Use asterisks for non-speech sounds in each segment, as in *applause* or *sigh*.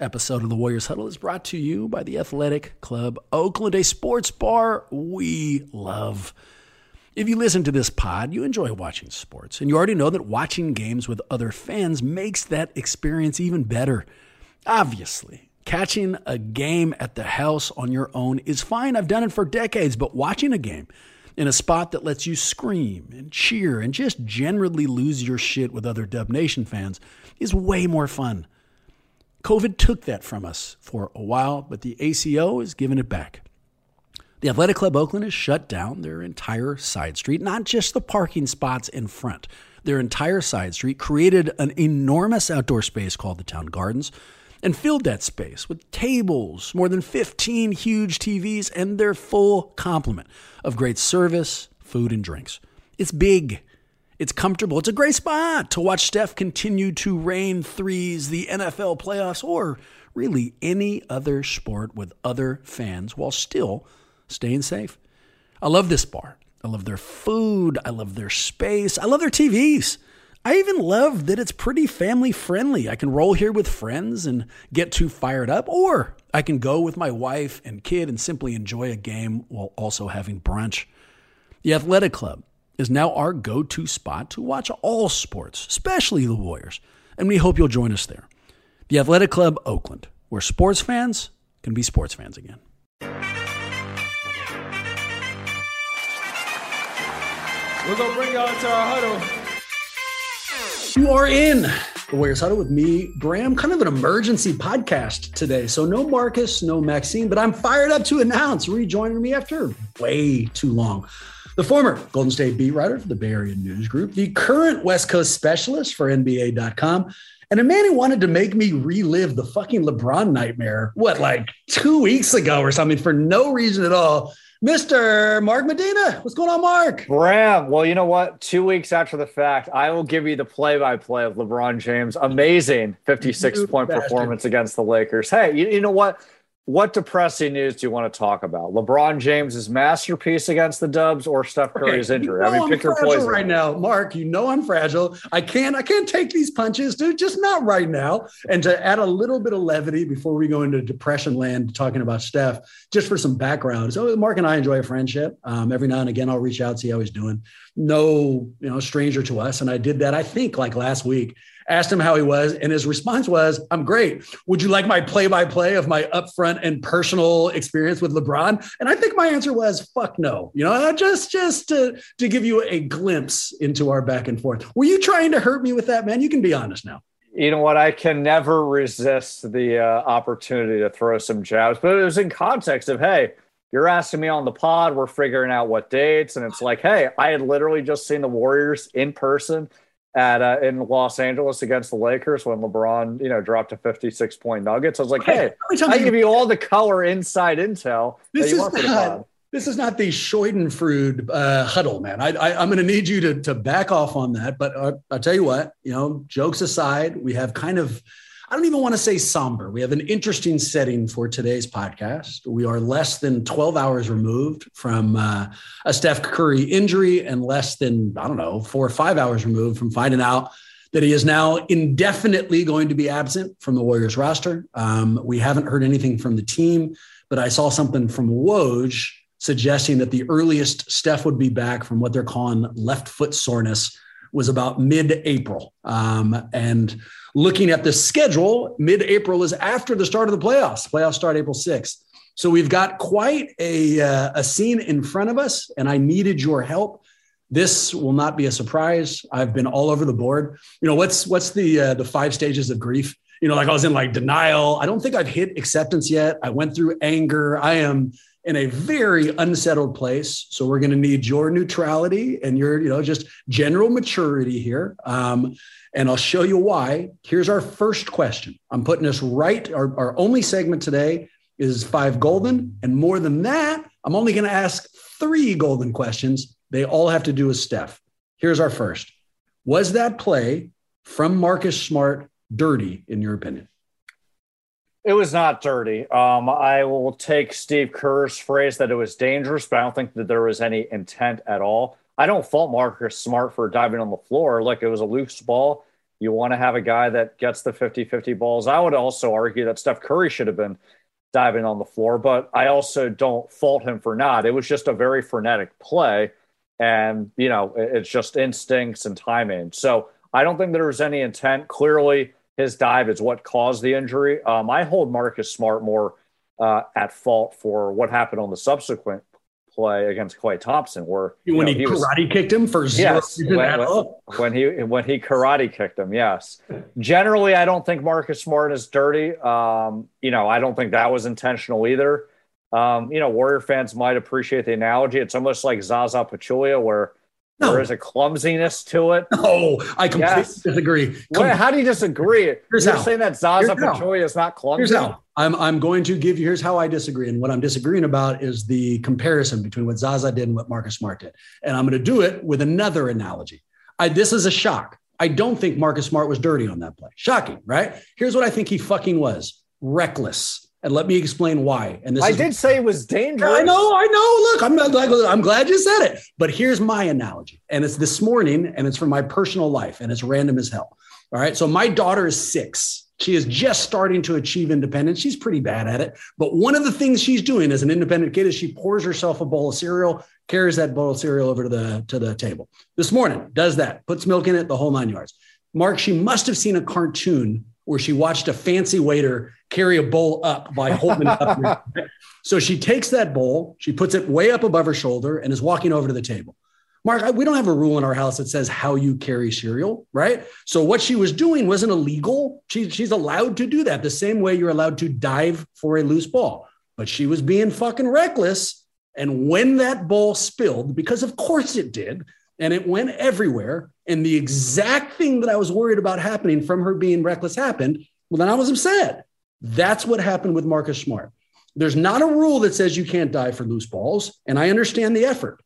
episode of the Warriors Huddle is brought to you by the Athletic Club Oakland, a sports bar we love. If you listen to this pod, you enjoy watching sports, and you already know that watching games with other fans makes that experience even better. Obviously, catching a game at the house on your own is fine. I've done it for decades, but watching a game in a spot that lets you scream and cheer and just generally lose your shit with other Dub Nation fans is way more fun. COVID took that from us for a while, but the ACO is giving it back. The Athletic Club Oakland has shut down their entire side street, not just the parking spots in front. Their entire side street created an enormous outdoor space called the Town Gardens and filled that space with tables, more than 15 huge TVs, and their full complement of great service, food, and drinks. It's big. It's comfortable. It's a great spot to watch Steph continue to rain threes, the NFL playoffs, or really any other sport with other fans while still staying safe. I love this bar. I love their food. I love their space. I love their TVs. I even love that it's pretty family friendly. I can roll here with friends and get too fired up, or I can go with my wife and kid and simply enjoy a game while also having brunch. The Athletic Club is now our go to spot to watch all sports, especially the Warriors, and we hope you'll join us there. The Athletic Club Oakland, where sports fans can be sports fans again. We're gonna bring y'all into our huddle. You are in the Warriors Huddle with me, Graham. Kind of an emergency podcast today. So no Marcus, no Maxine, but I'm fired up to announce rejoining me after way too long. The former Golden State beat writer for the Bay Area News Group, the current West Coast specialist for NBA.com, and a man who wanted to make me relive the fucking LeBron nightmare, what, like two weeks ago or something, for no reason at all. Mr. Mark Medina. What's going on, Mark? Graham. Well, you know what? Two weeks after the fact, I will give you the play by play of LeBron James' amazing 56 point performance against the Lakers. Hey, you, you know what? What depressing news do you want to talk about? LeBron James's masterpiece against the Dubs or Steph Curry's Okay, injury? You know I mean, I'm pick your poison. right now, Mark. You know I'm fragile. I can't. I can't take these punches, dude. Just not right now. And to add a little bit of levity before we go into depression land, talking about Steph, just for some background. So Mark and I enjoy a friendship. Um, every now and again, I'll reach out, see how he's doing. No, you know, stranger to us. And I did that. I think like last week. Asked him how he was, and his response was, "I'm great. Would you like my play-by-play of my upfront and personal experience with LeBron?" And I think my answer was, "Fuck no." You know, just just to to give you a glimpse into our back and forth. Were you trying to hurt me with that, man? You can be honest now. You know what? I can never resist the uh, opportunity to throw some jabs, but it was in context of, hey, you're asking me on the pod. We're figuring out what dates, and it's like, hey, I had literally just seen the Warriors in person at uh, in Los Angeles against the Lakers when LeBron, you know, dropped a 56 point Nuggets. I was like, hey, I give you all the color inside intel. This is not. This is not the Schadenfreude uh, huddle, man. I, I, am going to need you to, to back off on that. But uh, I'll tell you what, you know, jokes aside, we have kind of I don't even want to say somber. We have an interesting setting for today's podcast. We are less than 12 hours removed from uh, a Steph Curry injury and less than, I don't know, four or five hours removed from finding out that he is now indefinitely going to be absent from the Warriors roster. Um, we haven't heard anything from the team, but I saw something from Woj suggesting that the earliest Steph would be back from what they're calling left foot soreness was about mid April. Um, and looking at the schedule, mid April is after the start of the playoffs. Playoffs start April 6th. So we've got quite a, uh, a scene in front of us, and I needed your help. This will not be a surprise. I've been all over the board. You know, what's what's the uh, the five stages of grief? You know, like I was in like denial. I don't think I've hit acceptance yet. I went through anger. I am in a very unsettled place. So we're going to need your neutrality and your, you know, just general maturity here. Um, and I'll show you why. Here's our first question. I'm putting this right. Our, our only segment today is five golden. And more than that, I'm only going to ask three golden questions. They all have to do with Steph. Here's our first Was that play from Marcus Smart dirty, in your opinion? It was not dirty. Um, I will take Steve Kerr's phrase that it was dangerous, but I don't think that there was any intent at all. I don't fault Marcus Smart for diving on the floor. Like it was a loose ball. You want to have a guy that gets the 50 50 balls. I would also argue that Steph Curry should have been diving on the floor, but I also don't fault him for not. It was just a very frenetic play. And, you know, it's just instincts and timing. So I don't think there was any intent. Clearly, his dive is what caused the injury. Um, I hold Marcus Smart more uh, at fault for what happened on the subsequent play against Klay Thompson, where when know, he, he karate was, kicked him for zero yes, when, when, when, he when he karate kicked him. Yes, generally, I don't think Marcus Smart is dirty. Um, you know, I don't think that was intentional either. Um, you know, Warrior fans might appreciate the analogy. It's almost like Zaza Pachulia, where no. There is a clumsiness to it. *laughs* No, I completely yes. disagree. Wait, how do you disagree? Here's You're how. saying that Zaza Pachulia is not clumsy? Here's how. I'm, I'm going to give you, here's how I disagree. And what I'm disagreeing about is the comparison between what Zaza did and what Marcus Smart did. And I'm going to do it with another analogy. I, this is a shock. I don't think Marcus Smart was dirty on that play. Shocking, right? Here's what I think he fucking was reckless. And let me explain why. And this I is, did say it was dangerous. I know, I know. Look, I'm not, I'm glad you said it. But here's my analogy, and it's this morning, and it's from my personal life, and it's random as hell. All right. So my daughter is six. She is just starting to achieve independence. She's pretty bad at it. But one of the things she's doing as an independent kid is she pours herself a bowl of cereal, carries that bowl of cereal over to the to the table. This morning, does that, puts milk in it, the whole nine yards. Mark, she must have seen a cartoon where she watched a fancy waiter carry a bowl up by holding it up. so she takes that bowl, she puts it way up above her shoulder, and is walking over to the table. Mark, we don't have a rule in our house that says how you carry cereal, right? So what she was doing wasn't illegal. She, she's allowed to do that the same way you're allowed to dive for a loose ball. But she was being fucking reckless. And when that ball spilled, because of course it did, and it went everywhere. And the exact thing that I was worried about happening from her being reckless happened. Well, then I was upset. That's what happened with Marcus Smart. There's not a rule that says you can't dive for loose balls. And I understand the effort.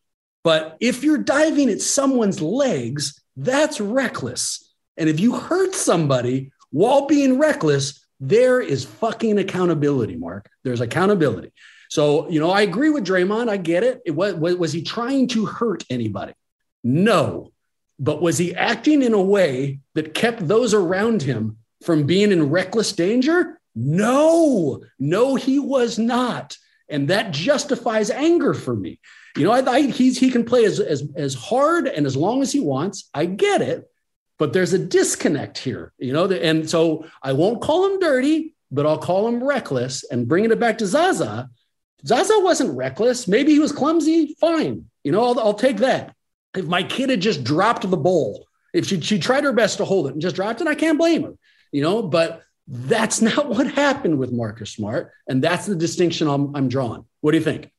But if you're diving at someone's legs, that's reckless. And if you hurt somebody while being reckless, there is fucking accountability, Mark. There's accountability. So, you know, I agree with Draymond. I get it. it was, was he trying to hurt anybody? No. But was he acting in a way that kept those around him from being in reckless danger? No, no, he was not. And that justifies anger for me. You know, I, I, he can play as, as, as hard and as long as he wants. I get it. But there's a disconnect here, you know, and so I won't call him dirty, but I'll call him reckless and bringing it back to Zaza. Zaza wasn't reckless. Maybe he was clumsy. Fine. You know, I'll, I'll take that if my kid had just dropped the bowl, if she, she tried her best to hold it and just dropped it, I can't blame her. you know, but that's *laughs* not what happened with Marcus Smart. And that's the distinction I'm, I'm drawing. What do you think?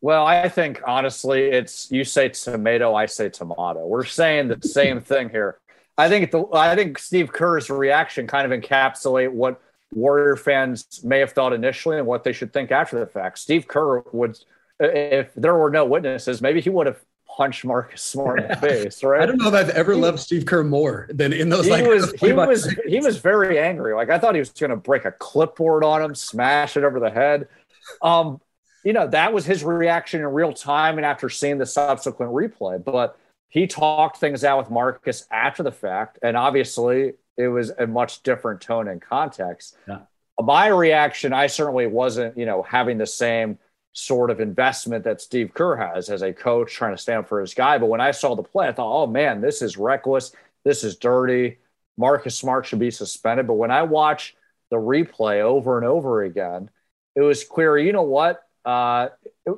Well, I think honestly, it's you say tomato, I say tomato. We're saying the same thing here. I think the I think Steve Kerr's reaction kind of encapsulate what Warrior fans may have thought initially and what they should think after the fact. Steve Kerr would, if there were no witnesses, maybe he would have punched Marcus *laughs* Smart in the face. Right? I don't know if I've ever loved Steve Kerr more than in those. He like, was *laughs* he was he was very angry. Like I thought he was going to break a clipboard on him, smash it over the head. Um, you know, that was his reaction in real time and after seeing the subsequent replay. But he talked things out with Marcus after the fact. And obviously, it was a much different tone and context. Yeah. My reaction, I certainly wasn't, you know, having the same sort of investment that Steve Kerr has as a coach trying to stand for his guy. But when I saw the play, I thought, oh man, this is reckless. This is dirty. Marcus Smart should be suspended. But when I watch the replay over and over again, it was clear, you know what? uh,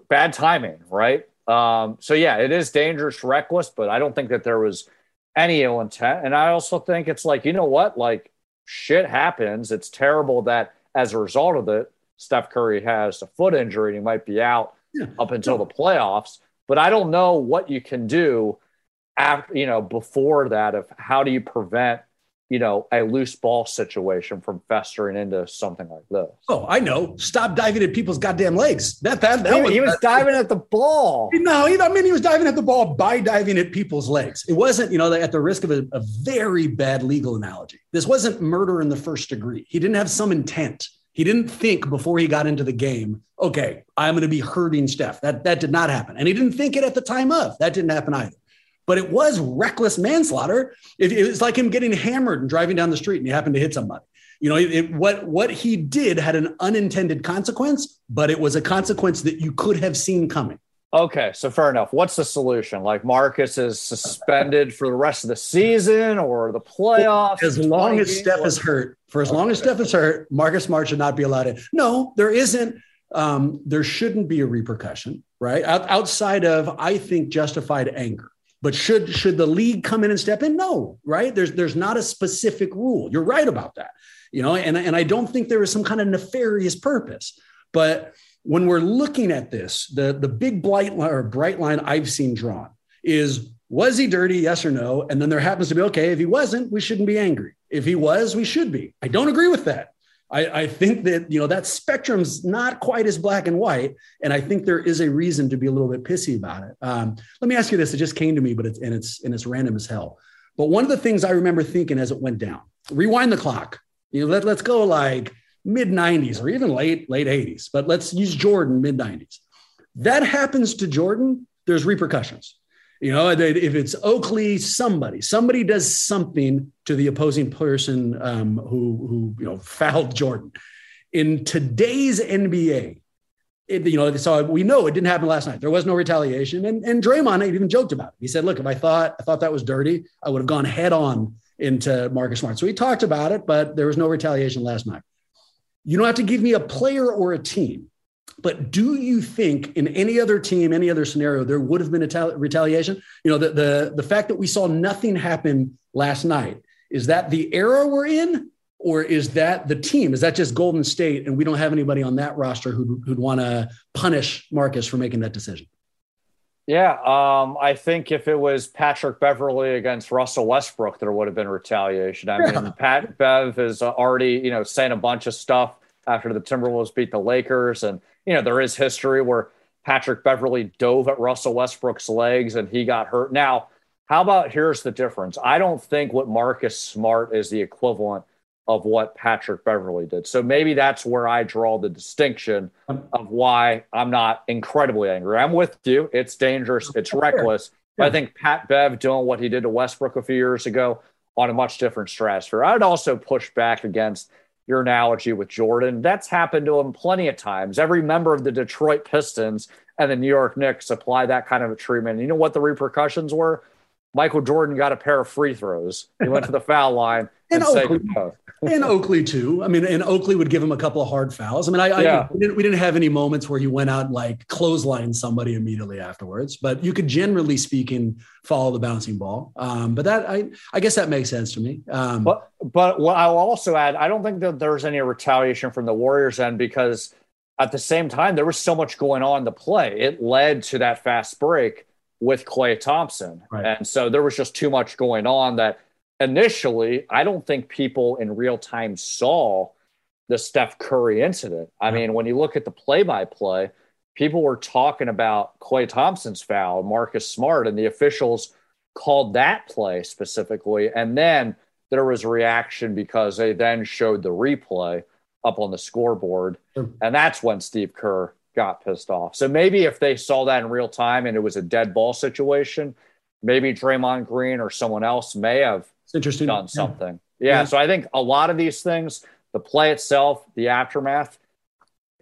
bad timing, right? Um, so yeah, it is dangerous, reckless, but I don't think that there was any ill intent. And I also think it's like, you know what? Like shit happens. It's terrible that as a result of it, Steph Curry has a foot injury and he might be out yeah. up until the playoffs. But I don't know what you can do after, you know, before that of how do you prevent you know, a loose ball situation from festering into something like this. Oh, I know. Stop diving at people's goddamn legs. That that, that he, was, he was diving at the ball. No, he, I mean he was diving at the ball by diving at people's legs. It wasn't, you know, at the risk of a, a very bad legal analogy. This wasn't murder in the first degree. He didn't have some intent. He didn't think before he got into the game, okay, I'm going to be hurting Steph. That that did not happen. And he didn't think it at the time of. That didn't happen either but it was reckless manslaughter. It, it, was like him getting hammered and driving down the street and he happened to hit somebody. You know, it, what what he did had an unintended consequence, but it was a consequence that you could have seen coming. Okay, so fair enough. What's the solution? Like Marcus is suspended for the rest of the season or the playoffs? As long as Steph is hurt, for as long as Steph is hurt, Marcus Smart should not be allowed in. No, there isn't. Um, there shouldn't be a repercussion, right? Out, outside of, I think, justified anger. But should should the league come in and step in? No, right? There's there's not a specific rule. You're right about that. You know, and, and I don't think there is some kind of nefarious purpose. But when we're looking at this, the, the big blight or bright line I've seen drawn is was he dirty? Yes or no? And then there happens to be, okay, if he wasn't, we shouldn't be angry. If he was, we should be. I don't agree with that. I, I, think that you know that spectrum's not quite as black and white, and I think there is a reason to be a little bit pissy about it. Um, let me ask you this: it just came to me, but it's and it's and it's random as hell. But one of the things I remember thinking as it went down, rewind the clock. You know, let, let's go like mid '90s or even late late '80s, but let's use Jordan mid '90s. That happens to Jordan, there's repercussions. You know, if it's Oakley, somebody, somebody does something to the opposing person um, who, who, you know, *laughs* fouled Jordan. In today's NBA, it, you know, so we know it didn't happen last night. There was no retaliation, and and Draymond even joked about it. He said, "Look, if I thought I thought that was dirty, I would have gone head on into Marcus Smart." So he talked about it, but there was no retaliation last night. You don't have to give me a player or a team. But do you think in any other team, any other scenario, there would have been a retaliation? You know, the, the, the fact that we saw nothing happen last night, is that the era we're in? Or is that the team? Is that just Golden State and we don't have anybody on that roster who'd, who'd want to punish Marcus for making that decision? Yeah, um, I think if it was Patrick Beverley against Russell Westbrook, there would have been retaliation. I yeah. mean, Pat Bev is already, you know, saying a bunch of stuff after the Timberwolves beat the Lakers, and you know, there is history where Patrick Beverley dove at Russell Westbrook's legs and he got hurt. Now, how about here's the difference? I don't think what Marcus Smart is the equivalent of what Patrick Beverley did. So maybe that's where I draw the distinction um, of why I'm not incredibly angry. I'm with you. It's dangerous, it's reckless. But I think Pat Bev doing what he did to Westbrook a few years ago on a much different stratosphere. I'd also push back against your analogy with Jordan. That's happened to him plenty of times. Every member of the Detroit Pistons and the New York Knicks apply that kind of a treatment. You know what the repercussions were? Michael Jordan got a pair of free throws. He went to the foul line and, and Oakley, *laughs* and Oakley too. I mean, and Oakley would give him a couple of hard fouls. I mean, I, yeah. I we, didn't, we, didn't, have any moments where he went out and like clothesline somebody immediately afterwards, but you could generally speaking follow the bouncing ball. Um, but that I I guess that makes sense to me. Um, but but what I'll also add, I don't think that there's any retaliation from the Warriors end because at the same time there was so much going on to play. It led to that fast break with Klay Thompson, right. and so there was just too much going on that initially, I don't think people in real time saw the Steph Curry incident. I mean, when you look at the play by play, people were talking about Klay Thompson's foul, Marcus Smart, and the officials called that play specifically. And then there was a reaction because they then showed the replay up on the scoreboard. And that's when Steve Kerr got pissed off. So maybe if they saw that in real time and it was a dead ball situation, maybe Draymond Green or someone else may have it's interesting. Done something. Yeah. yeah. So I think a lot of these things, the play itself, the aftermath,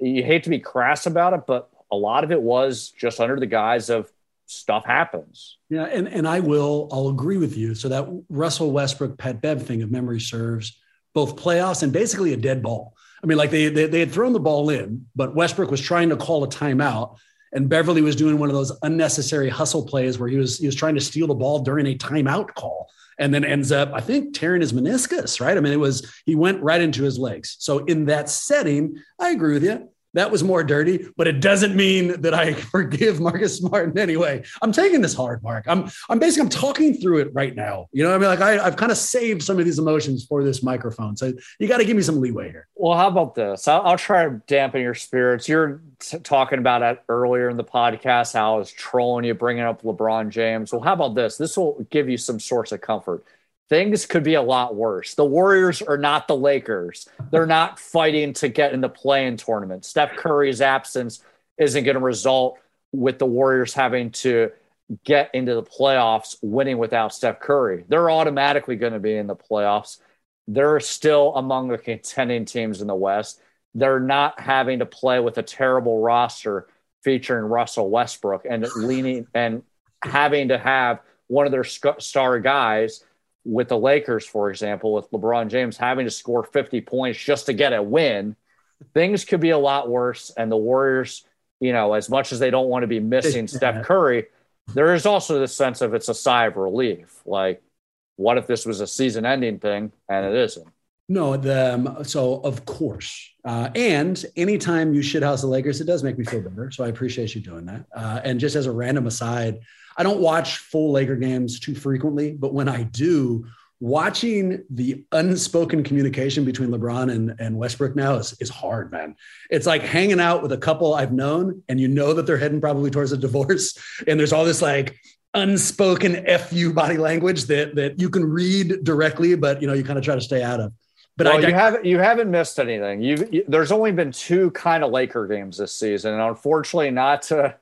you hate to be crass about it, but a lot of it was just under the guise of stuff happens. Yeah, and and I will I'll agree with you. So that Russell Westbrook Pat Bev thing, if memory serves, both playoffs and basically a dead ball. I mean, like they, they they had thrown the ball in, but Westbrook was trying to call a timeout, and Beverley was doing one of those unnecessary hustle plays where he was he was trying to steal the ball during a timeout call and then ends up, I think, tearing his meniscus, right? I mean, it was, he went right into his legs. So in that setting, I agree with you. That was more dirty, but it doesn't mean that I *laughs* forgive Marcus Smart in any way. I'm taking this hard, Mark. I'm I'm basically I'm talking through it right now. You know, I mean, like I, I've kind of saved some of these emotions for this microphone. So you got to give me some leeway here. Well, how about this? I'll, I'll try to dampen your spirits. You're t- talking about it earlier in the podcast how I was trolling you, bringing up LeBron James. Well, how about this? This will give you some source of comfort things could be a lot worse. The Warriors are not the Lakers. They're not fighting to get in the play-in tournament. Steph Curry's absence isn't going to result with the Warriors having to get into the playoffs winning without Steph Curry. They're automatically going to be in the playoffs. They're still among the contending teams in the West. They're not having to play with a terrible roster featuring Russell Westbrook and leaning and having to have one of their star guys with the Lakers, for example, with LeBron James having to score 50 points just to get a win, things could be a lot worse. And the Warriors, you know, as much as they don't want to be missing Steph Curry, there is also this sense of it's a sigh of relief. Like, what if this was a season ending thing and it isn't? No, the um, so of course, uh, and anytime you shithouse the Lakers, it does make me feel better. So I appreciate you doing that. Uh, and just as a random aside, I don't watch full Laker games too frequently, but when I do, watching the unspoken communication between LeBron and, and Westbrook now is, is hard, man. It's like hanging out with a couple I've known, and you know that they're heading probably towards a divorce. *laughs* And there's all this like unspoken FU body language that that you can read directly, but you know, you kind of try to stay out of. But well, I, you haven't you haven't missed anything. You've, you there's only been two kind of Laker games this season, and unfortunately, not to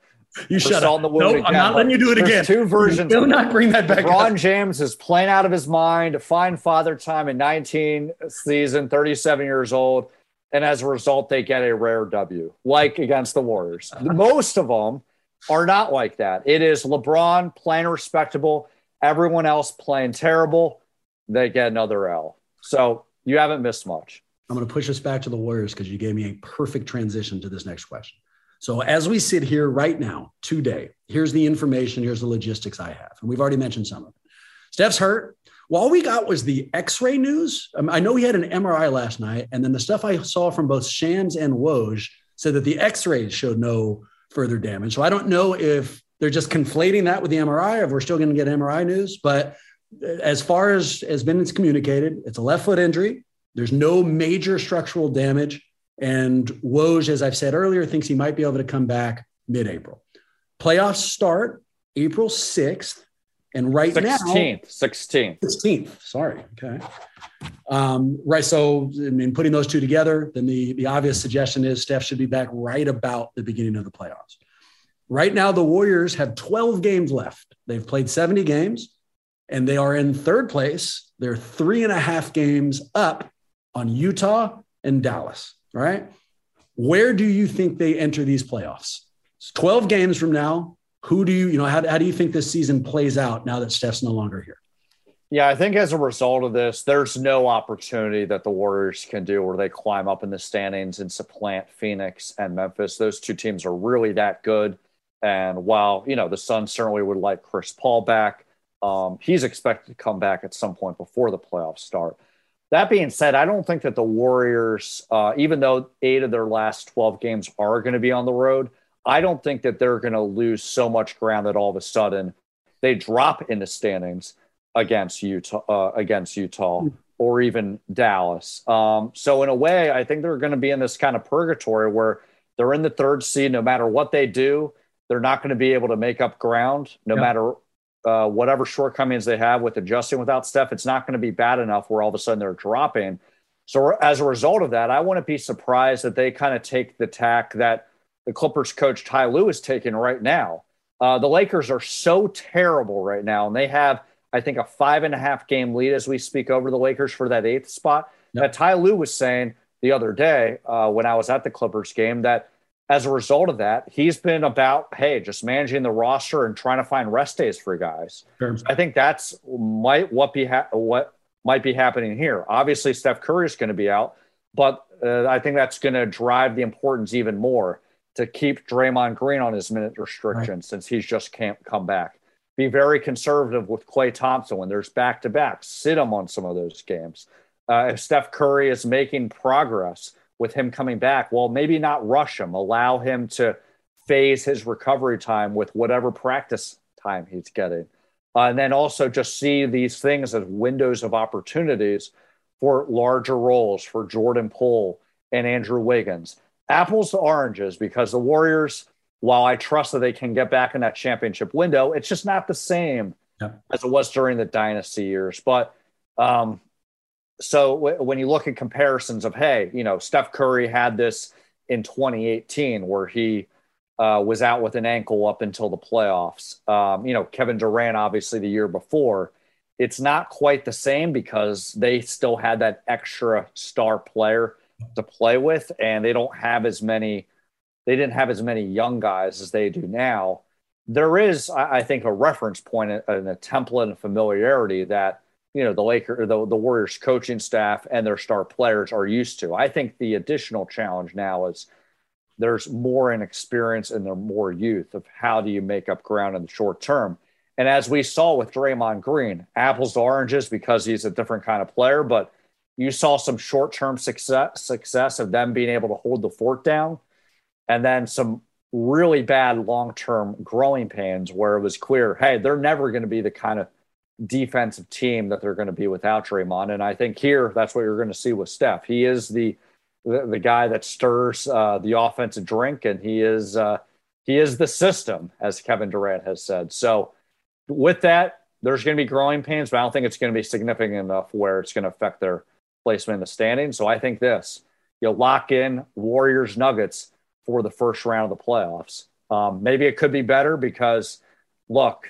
you shut up. The nope, I'm not letting you do it again. Two versions. Do not bring that back. Ron James is playing out of his mind. Fine father time in 19 season, 37 years old, and as a result, they get a rare W, like against the Warriors. *laughs* Most of them are not like that. It is LeBron playing respectable, everyone else playing terrible. They get another L. So you haven't missed much. I'm going to push us back to the Warriors because you gave me a perfect transition to this next question. So as we sit here right now, today, here's the information, here's the logistics I have. And we've already mentioned some of it. Steph's hurt. Well, all we got was the x-ray news. Um, I know he had an MRI last night. And then the stuff I saw from both Shams and Woj said that the x-rays showed no further damage. So I don't know if they're just conflating that with the MRI or if we're still going to get MRI news. But uh, as far as has been communicated, it's a left foot injury. There's no major structural damage. And Woj, as I've said earlier, thinks he might be able to come back mid April. Playoffs start April 6th. And right 16th, now, 16th, 16th. Sorry. Okay. Um, right. So, I mean, putting those two together, then the, the obvious suggestion is Steph should be back right about the beginning of the playoffs. Right now, the Warriors have 12 games left. They've played 70 games and they are in third place. They're three and a half games up on Utah and Dallas right? Where do you think they enter these playoffs? It's 12 games from now. Who do you, you know, how, how do you think this season plays out now that Steph's no longer here? Yeah, I think as a result of this, there's no opportunity that the Warriors can do where they climb up in the standings and supplant Phoenix and Memphis. Those two teams are really that good. And while, you know, the Suns certainly would like Chris Paul back, um, he's expected to come back at some point before the playoffs start. That being said, I don't think that the Warriors, uh, even though eight of their last 12 games are going to be on the road, I don't think that they're going to lose so much ground that all of a sudden they drop in the standings against Utah, uh, against Utah, or even Dallas. Um, so in a way, I think they're going to be in this kind of purgatory where they're in the third seed. No matter what they do, they're not going to be able to make up ground. No matter uh, whatever shortcomings they have with adjusting without Steph, it's not going to be bad enough where all of a sudden they're dropping. So as a result of that, I wouldn't be surprised that they kind of take the tack that the Clippers coach Ty Lue is taking right now. Uh, the Lakers are so terrible right now, and they have I think, a five and a half game lead as we speak over the Lakers for that eighth spot. Yep. That Ty Lue was saying the other day uh, when I was at the Clippers game that as a result of that, he's been about, hey, just managing the roster and trying to find rest days for guys. Sure. I think that's might what be ha- what might be happening here. Obviously, Steph Curry is going to be out, but uh, I think that's going to drive the importance even more to keep Draymond Green on his minute restriction right. since he's just can't come back be very conservative with Klay Thompson when there's back to back. Sit him on some of those games. Uh, if Steph Curry is making progress with him coming back, well, maybe not rush him. Allow him to phase his recovery time with whatever practice time he's getting. Uh, and then also just see these things as windows of opportunities for larger roles for Jordan Poole and Andrew Wiggins. Apples to oranges because the Warriors while I trust that they can get back in that championship window, it's just not the same yeah. as it was during the dynasty years. But um, so w- when you look at comparisons of, hey, you know, Steph Curry had this in 2018 where he uh, was out with an ankle up until the playoffs. Um, you know, Kevin Durant, obviously, the year before. It's not quite the same because they still had that extra star player to play with, and they don't have as many they didn't have as many young guys as they do now. There is, I think, a reference point and a template and familiarity that you know the Laker, the, the Warriors coaching staff and their star players are used to. I think the additional challenge now is there's more inexperience and there more youth of how do you make up ground in the short term. And as we saw with Draymond Green, apples to oranges because he's a different kind of player, but you saw some short term success success of them being able to hold the fort down and then some really bad long term growing pains where it was clear, hey, they're never going to be the kind of defensive team that they're going to be without Draymond. And I think here that's what you're going to see with Steph. He is the the, the guy that stirs uh, the offensive drink, and he is uh, he is the system, as Kevin Durant has said. So with that, there's going to be growing pains, but I don't think it's going to be significant enough where it's going to affect their placement in the standings. So I think this you lock in Warriors Nuggets for the first round of the playoffs. Um, maybe it could be better because, look,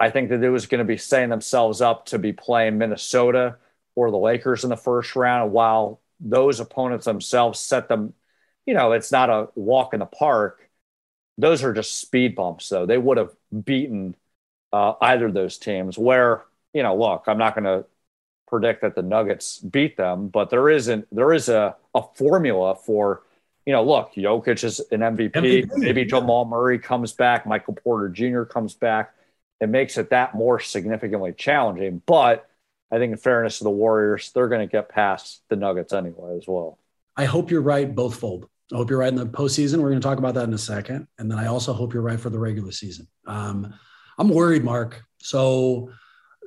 I think that it was going to be setting themselves up to be playing Minnesota or the Lakers in the first round, while those opponents themselves set them, you know, it's not a walk in the park. Those are just speed bumps, though. They would have beaten uh, either of those teams. Where, you know, look, I'm not going to predict that the Nuggets beat them, but there isn't there is a, a formula for you know, look, Jokic is an MVP. MVP. Maybe Jamal Murray comes back, Michael Porter Jr. comes back. It makes it that more significantly challenging. But I think, in fairness to the Warriors, they're going to get past the Nuggets anyway as well. I hope you're right, both fold. I hope you're right in the postseason. We're going to talk about that in a second. And then I also hope you're right for the regular season. Um, I'm worried, Mark. So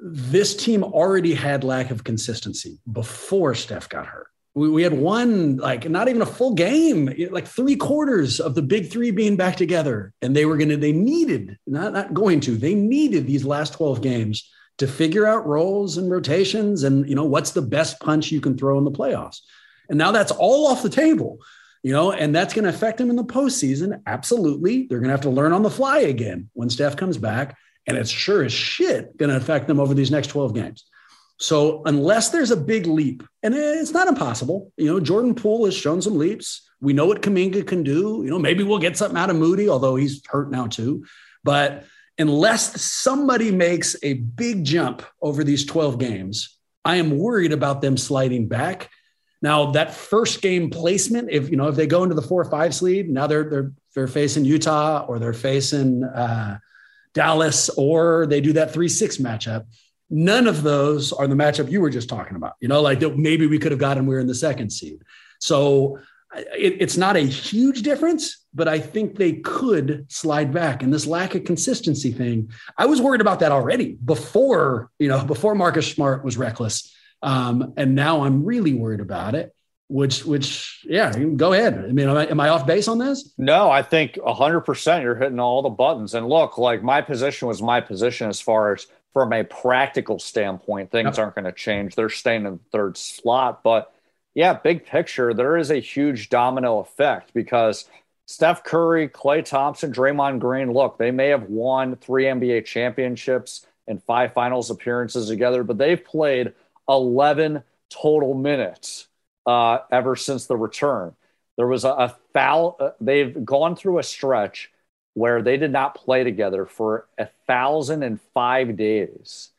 this team already had lack of consistency before Steph got hurt we, we had one like not even a full game like three quarters of the big three being back together. And they were gonna they needed not not going to they needed these last 12 games to figure out roles and rotations and you know what's the best punch you can throw in the playoffs. And now that's all off the table you know and that's going to affect them in the postseason. Absolutely. They're going to have to learn on the fly again when steph comes back. And it's sure as shit going to affect them over these next 12 games so unless there's a big leap, and it's not impossible, you know, Jordan Poole has shown some leaps. We know what Kuminga can do. You know, maybe we'll get something out of Moody, although he's hurt now too. But unless somebody makes a big jump over these 12 games, I am worried about them sliding back. Now, that first game placement, if you know, if they go into the four or five sleeve, now they're they're they're facing Utah or they're facing uh, Dallas or they do that three six matchup. None of those are the matchup you were just talking about. You know, like maybe we could have gotten we are in the second seed. So it, it's not a huge difference, but I think they could slide back. And this lack of consistency thing, I was worried about that already before, you know, before Marcus Smart was reckless. Um, and now I'm really worried about it. Which, which, yeah, go ahead. I mean, am I, am I off base on this? No, I think 100% you're hitting all the buttons. And look, like my position was my position as far as from a practical standpoint, things yep. aren't going to change. They're staying in the third slot. But yeah, big picture, there is a huge domino effect because Steph Curry, Klay Thompson, Draymond Green, look, they may have won three NBA championships and five finals appearances together, but they've played 11 total minutes uh, ever since the return. There was a, a foul, uh, they've gone through a stretch where they did not play together for a thousand and five days.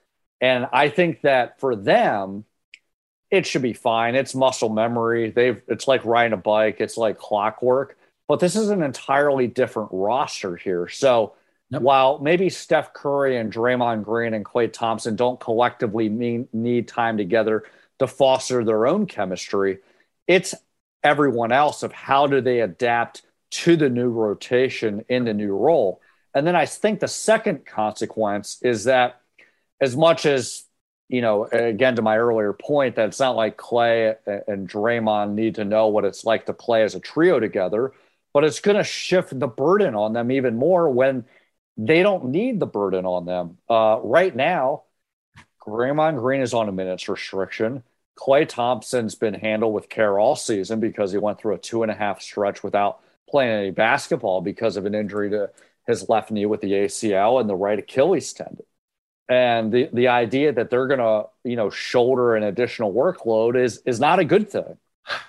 And I think that for them, it should be fine. It's muscle memory. They've it's like riding a bike. It's like clockwork. But this is an entirely different roster here. So yep. while maybe Steph Curry and Draymond Green and Klay Thompson don't collectively mean, need time together to foster their own chemistry, it's everyone else of how do they adapt to the new rotation in the new role. And then I think the second consequence is that as much as you know, again to my earlier point, that it's not like Klay and Draymond need to know what it's like to play as a trio together, but it's going to shift the burden on them even more when they don't need the burden on them. Uh, right now, Draymond Green is on a minutes restriction. Klay Thompson's been handled with care all season because he went through a two and a half stretch without playing any basketball because of an injury to his left knee with the ACL and the right Achilles tendon. And the the idea that they're going to you know shoulder an additional workload is is not a good thing.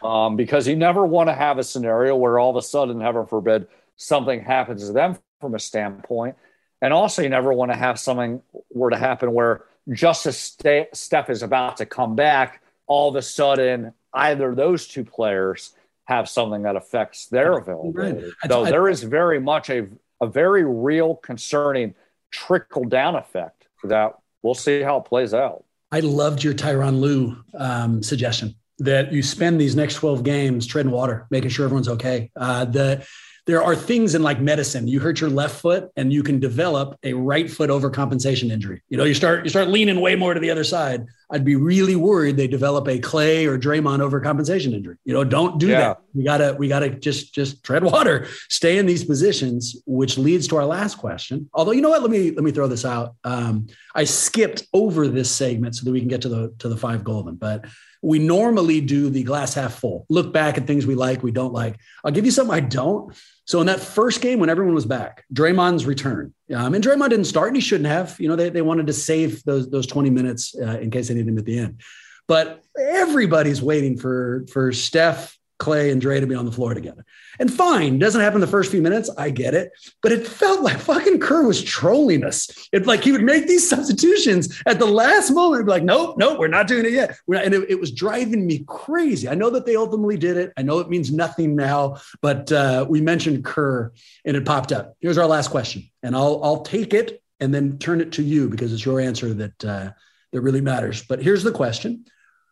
Um, because you never want to have a scenario where all of a sudden heaven forbid something happens to them from a standpoint. And also you never want to have something were to happen where just as steph is about to come back all of a sudden either those two players have something that affects their availability right. so I, there is very much a, a very real concerning trickle down effect that we'll see how it plays out. I loved your Tyronn Lue um, suggestion that you spend these next 12 games treading water, making sure everyone's okay. Uh, the there are things in like medicine. You hurt your left foot and you can develop a right foot overcompensation injury. You know, you start you start leaning way more to the other side. I'd be really worried they develop a Klay or Draymond overcompensation injury. You know, don't do yeah. that. We gotta we gotta just just tread water, stay in these positions, which leads to our last question. Although you know what, let me let me throw this out. Um, I skipped over this segment so that we can get to the to the five golden, but we normally do the glass half full. Look back at things we like, we don't like. I'll give you something I don't. So in that first game, when everyone was back, Draymond's return, um, and Draymond didn't start, and he shouldn't have. You know, they, they wanted to save those those 20 minutes uh, in case they needed him at the end. But everybody's waiting for for Steph Klay and Dre to be on the floor together. And fine, doesn't happen the first few minutes. I get it. But it felt like fucking Kerr was trolling us. It like he would make these *laughs* substitutions at the last moment, be like, nope, nope, we're not doing it yet. and it, it, was driving me crazy. I know that they ultimately did it. I know it means nothing now, but uh, we mentioned Kerr and it popped up. Here's our last question. And I'll I'll take it and then turn it to you because it's your answer that uh, that really matters. But here's the question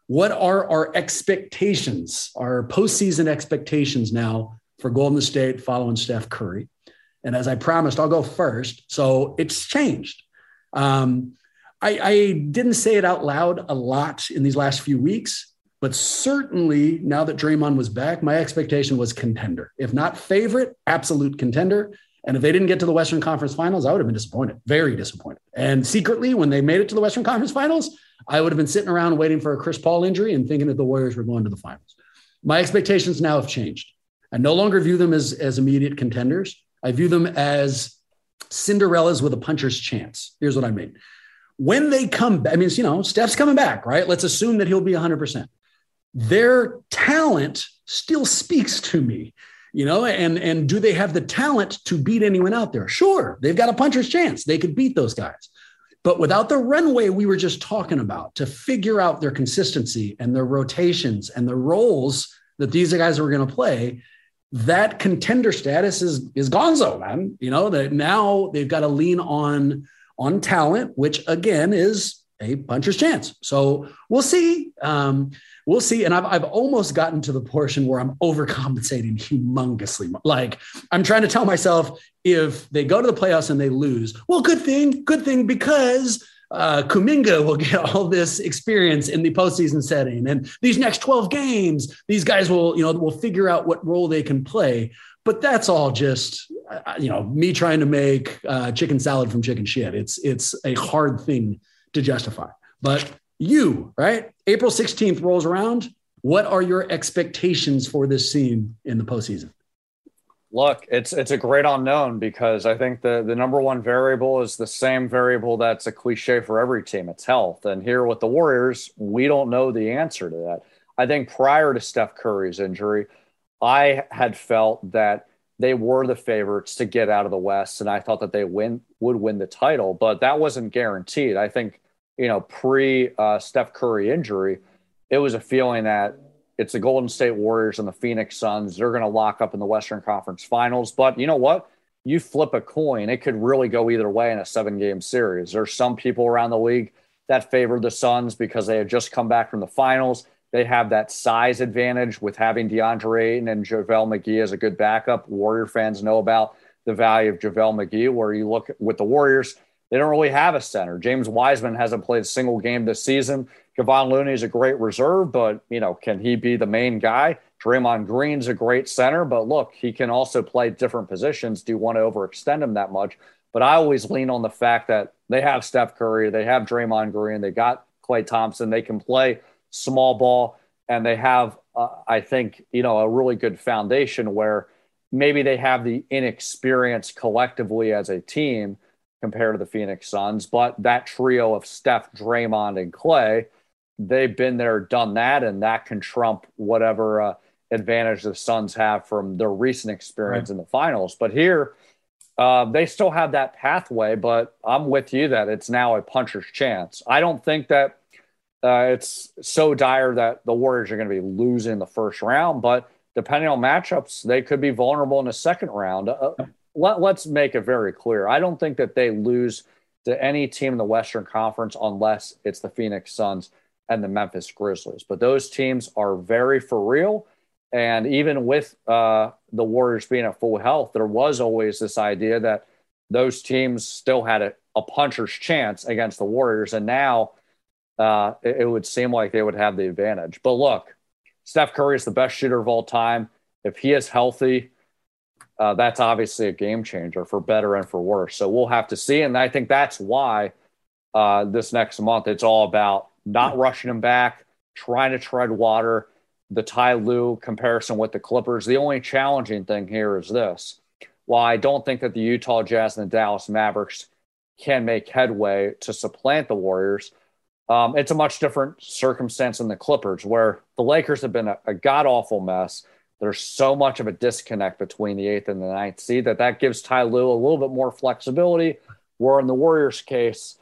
what are our expectations, our postseason expectations now for Golden State following Steph Curry? And as I promised, I'll go first. So it's changed. Um, I, I didn't say it out loud a lot in these last few weeks, but certainly now that Draymond was back, my expectation was contender. If not favorite, absolute contender. And if they didn't get to the Western Conference Finals, I would have been disappointed, very disappointed. And secretly, when they made it to the Western Conference Finals, I would have been sitting around waiting for a Chris Paul injury and thinking that the Warriors were going to the finals. My expectations now have changed. I no longer view them as, as immediate contenders. I view them as Cinderellas with a puncher's chance. Here's what I mean. When they come back, I mean, you know, Steph's coming back, right? Let's assume that he'll be 100%. Their talent still speaks to me. You know, and and do they have the talent to beat anyone out there? Sure, they've got a puncher's chance. They could beat those guys. But without the runway we were just talking about to figure out their consistency and their rotations and the roles that these guys were going to play, that contender status is is gonzo, man. You know that now they've got to lean on on talent, which again is a puncher's chance. So we'll see. Um, we'll see. And I've, I've almost gotten to the portion where I'm overcompensating humongously. Like I'm trying to tell myself if they go to the playoffs and they lose, well, good thing, good thing, because uh, Kuminga will get *laughs* all this experience in the postseason setting, and these next 12 games, these guys will, you know, will figure out what role they can play. But that's all just, uh, you know, me trying to make uh, chicken salad from chicken shit. It's it's a hard thing to justify. But you, right? April 16th rolls around. What are your expectations for this team in the postseason? Look, it's it's a great unknown because I think the the number one variable is the same variable that's a cliche for every team. It's health. And here with the Warriors, we don't know the answer to that. I think prior to Steph Curry's injury, I had felt that they were the favorites to get out of the West, and I thought that they win would win the title, but that wasn't guaranteed. I think you know, pre uh, Steph Curry injury, it was a feeling that it's the Golden State Warriors and the Phoenix Suns. They're going to lock up in the Western Conference Finals. But you know what? You flip a coin, it could really go either way in a seven game series. There's some people around the league that favor the Suns because they had just come back from the finals. They have that size advantage with having DeAndre Ayton and JaVale McGee as a good backup. Warrior fans know about the value of JaVale McGee, where you look with the Warriors, they don't really have a center. James Wiseman hasn't played a single game this season. Kevon Looney is a great reserve, but you know, can he be the main guy? Draymond Green's a great center, but look, he can also play different positions. Do you want to overextend him that much? But I always lean on the fact that they have Steph Curry, they have Draymond Green, they got Klay Thompson, they can play small ball, and they have, uh, I think, you know, a really good foundation where maybe they have the inexperience collectively as a team compared to the Phoenix Suns. But that trio of Steph, Draymond, and Klay, they've been there, done that, and that can trump whatever uh, advantage the Suns have from their recent experience right. in the finals. But here, uh, they still have that pathway, but I'm with you that it's now a puncher's chance. I don't think that uh, it's so dire that the Warriors are going to be losing the first round, but depending on matchups, they could be vulnerable in the second round. Uh, let, let's make it very clear. I don't think that they lose to any team in the Western Conference unless it's the Phoenix Suns and the Memphis Grizzlies. But those teams are very for real. And even with uh, the Warriors being at full health, there was always this idea that those teams still had a, a puncher's chance against the Warriors. And now uh, it, it would seem like they would have the advantage. But look, Steph Curry is the best shooter of all time. If he is healthy, uh, that's obviously a game changer for better and for worse. So we'll have to see. And I think that's why uh, this next month it's all about not rushing him back, trying to tread water. The Ty Lue comparison with the Clippers. The only challenging thing here is this. While I don't think that the Utah Jazz and the Dallas Mavericks can make headway to supplant the Warriors, um, it's a much different circumstance than the Clippers, where the Lakers have been a, a god awful mess there's so much of a disconnect between the eighth and the ninth seed that that gives Ty Lue a little bit more flexibility. Where in the Warriors' case,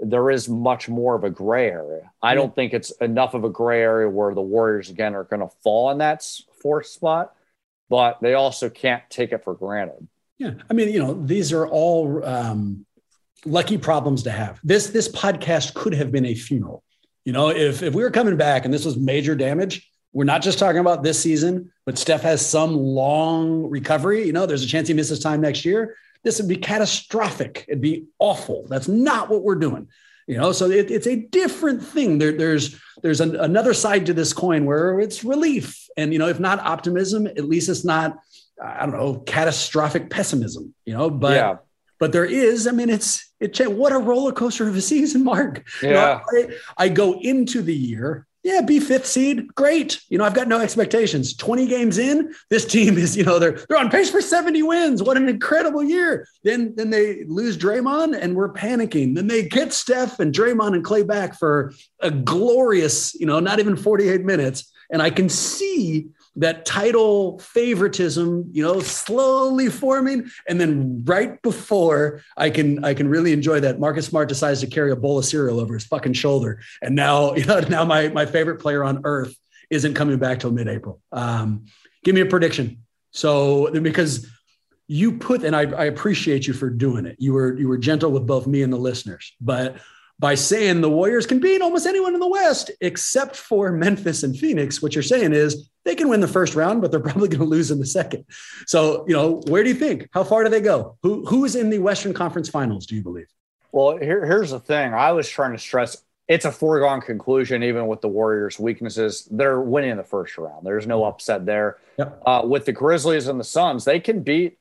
there is much more of a gray area. I don't think it's enough of a gray area where the Warriors again are going to fall in that fourth spot, but they also can't take it for granted. Yeah, I mean, you know, these are all um, lucky problems to have. This this podcast could have been a funeral. You know, if if we were coming back and this was major damage, we're not just talking about this season, but Steph has some long recovery. You know, there's a chance he misses time next year. This would be catastrophic. It'd be awful. That's not what we're doing. You know, so it, it's a different thing. There, there's there's an, another side to this coin where it's relief, and you know, if not optimism, at least it's not I don't know catastrophic pessimism. You know, but yeah. but there is. I mean, it's it. What a roller coaster of a season, Mark. Yeah, you know, I, I go into the year yeah, be fifth seed, great. You know, I've got no expectations. 20 games in, this team is, you know, they're they're on pace for 70 wins. What an incredible year. Then then they lose Draymond and we're panicking. Then they get Steph and Draymond and Klay back for a glorious, you know, not even 48 minutes. And I can see that title favoritism, you know, slowly forming, and then right before I can I can really enjoy that, Marcus Smart decides to carry a bowl of cereal over his fucking shoulder, and now *laughs* you know now my my favorite player on earth isn't coming back till mid-April. Um, give me a prediction. So because you put and I, I appreciate you for doing it. You were you were gentle with both me and the listeners, but by saying the Warriors can beat almost anyone in the West except for Memphis and Phoenix. What you're saying is they can win the first round, but they're *laughs* probably going to lose in the second. So, you know, where do you think? How far do they go? Who who is in the Western Conference Finals? Do you believe? Well, here, here's the thing. I was trying to stress it's a foregone conclusion, even with the Warriors' weaknesses. They're winning the first round. There's no upset there. Yep. Uh, with the Grizzlies and the Suns, they can beat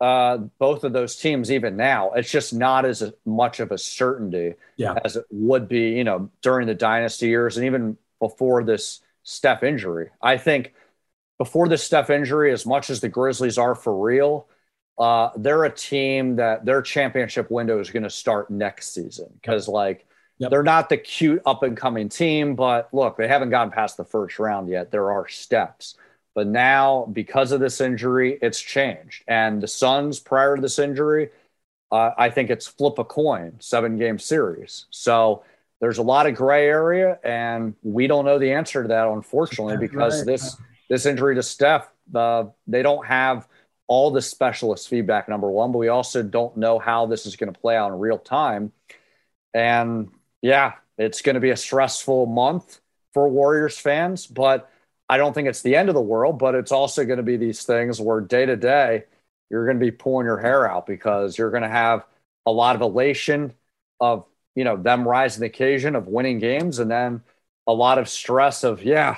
uh, both of those teams even now. It's just not as much of a certainty yeah. as it would be, you know, during the dynasty years and even before this Steph injury. I think before this Steph injury, as much as the Grizzlies are for real, uh, they're a team that their championship window is going to start next season because, like, yep. they're not the cute up and coming team, but look, they haven't gotten past the first round yet. There are steps. But now, because of this injury, it's changed. And the Suns, prior to this injury, uh, I think it's flip a coin, seven game series. So there's a lot of gray area, and we don't know the answer to that, unfortunately, because right. this this injury to Steph, uh, they don't have all the specialist feedback. Number one, but we also don't know how this is going to play out in real time. And yeah, it's going to be a stressful month for Warriors fans, but I don't think it's the end of the world, but it's also going to be these things where day to day, you're going to be pulling your hair out because you're going to have a lot of elation of, you know, them rising the occasion of winning games and then a lot of stress of, yeah,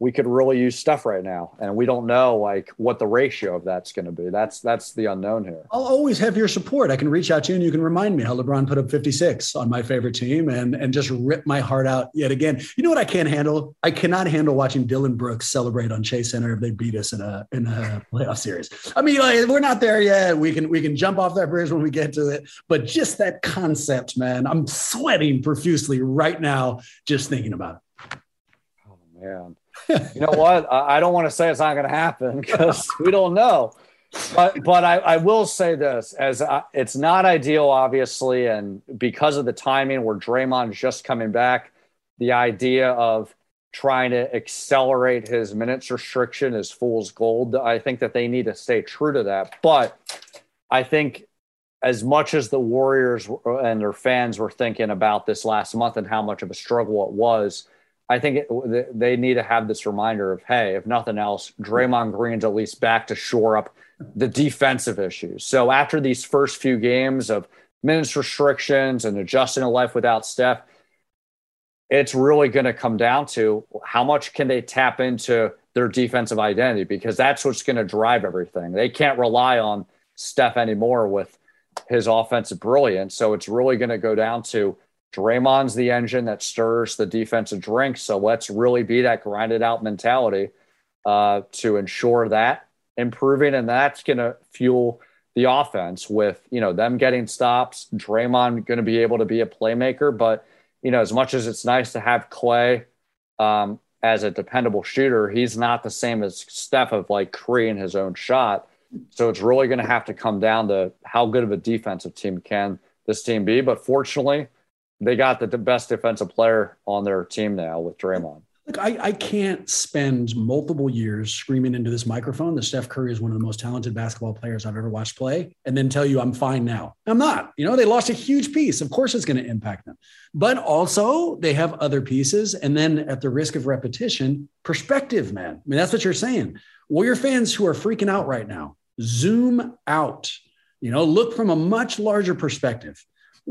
we could really use Steph right now. And we don't know like what the ratio of that's going to be. That's that's the unknown here. I'll always have your support. I can reach out to you and you can remind me how lebron put up 56 on my favorite team and and just rip my heart out yet again. You know what i can't handle? I cannot handle watching Dillon Brooks celebrate on chase center if they beat us in a in a playoff series. I mean like, we're not there yet. We can we can jump off that bridge when we get to it. But just that concept man i'm sweating profusely right now just thinking about it. Oh man *laughs* you know what? I don't want to say it's not going to happen because we don't know. But but I, I will say this as I, it's not ideal, obviously, and because of the timing where Draymond's just coming back, the idea of trying to accelerate his minutes restriction is fool's gold. I think that they need to stay true to that. But I think as much as the Warriors and their fans were thinking about this last month and how much of a struggle it was, I think it, they need to have this reminder of, hey, if nothing else, Draymond Green's at least back to shore up the defensive issues. So after these first few games of minutes restrictions and adjusting to life without Steph, it's really going to come down to how much can they tap into their defensive identity because that's what's going to drive everything. They can't rely on Steph anymore with his offensive brilliance. So it's really going to go down to Draymond's the engine that stirs the defensive drink. So let's really be that grinded out mentality uh, to ensure that improving. And that's going to fuel the offense with, you know, them getting stops, Draymond going to be able to be a playmaker. But, you know, as much as it's nice to have Klay um, as a dependable shooter, he's not the same as Steph of like creating his own shot. So it's really going to have to come down to how good of a defensive team can this team be. But fortunately, they got the best defensive player on their team now with Draymond. Look, I, I can't spend multiple years screaming into this microphone that Steph Curry is one of the most talented basketball players I've ever watched play and then tell you I'm fine now. I'm not. You know, they lost a huge piece. Of course, it's going to impact them. But also, they have other pieces. And then, at the risk of repetition, perspective, man. I mean, that's what you're saying. Warrior fans who are freaking out right now, zoom out. You know, look from a much larger perspective.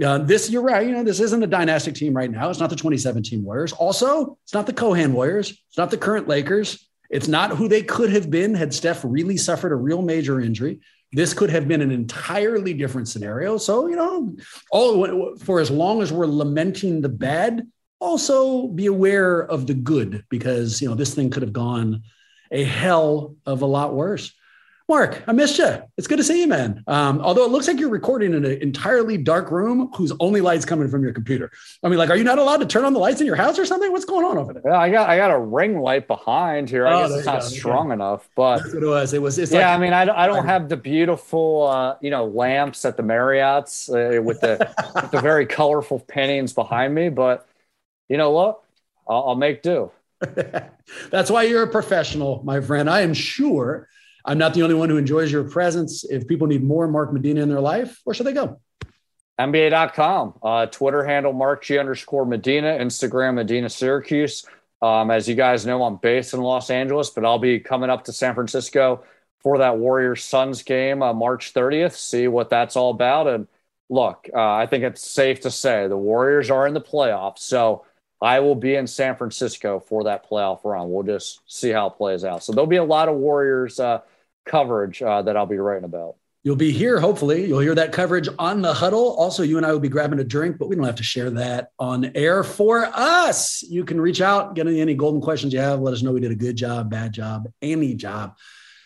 Uh, this, you're right. You know, this isn't a dynastic team right now. It's not the 2017 Warriors. Also, it's not the Cohan Warriors. It's not the current Lakers. It's not who they could have been had Steph really suffered a real major injury. This could have been an entirely different scenario. So, you know, all for as long as we're lamenting the bad, also be aware of the good because, you know, this thing could have gone a hell of a lot worse. Mark, I missed you. It's good to see you, man. Um, although it looks like you're recording in an entirely dark room whose only light's coming from your computer. I mean, like, are you not allowed to turn on the lights in your house or something? What's going on over there? Yeah, I got I got a ring light behind here. I oh, guess it's not go. strong okay. enough, but That's what it was. It was. It's yeah, like, I mean, I, I don't have the beautiful, uh, you know, lamps at the Marriott's uh, with the with the very colorful paintings behind me, but you know what? I'll, I'll make do. *laughs* That's why you're a professional, my friend. I am sure I'm not the only one who enjoys your presence. If people need more Mark Medina in their life, where should they go? NBA.com, uh, Twitter handle Mark G underscore Medina, Instagram Medina Syracuse. Um, as you guys know, I'm based in Los Angeles, but I'll be coming up to San Francisco for that Warriors Suns game uh, March 30th. See what that's all about. And look, uh, I think it's safe to say the Warriors are in the playoffs. So I will be in San Francisco for that playoff run. We'll just see how it plays out. So there'll be a lot of Warriors uh, coverage uh, that I'll be writing about. You'll be here, hopefully. You'll hear that coverage on the huddle. Also, you and I will be grabbing a drink, but we don't have to share that on air for us. You can reach out, get any, any golden questions you have. Let us know we did a good job, bad job, any job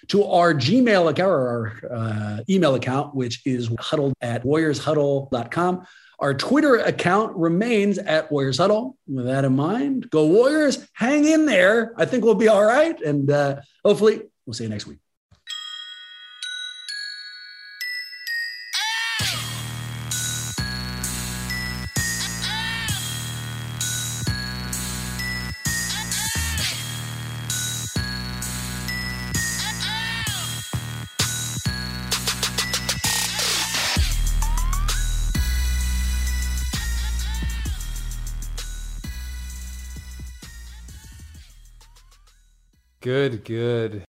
to our Gmail account or our uh, email account, which is huddled at warriorshuddle.com. Our Twitter account remains at Warriors Huddle. With that in mind, go Warriors, hang in there. I think we'll be all right. And uh, hopefully, we'll see you next week. Good, good.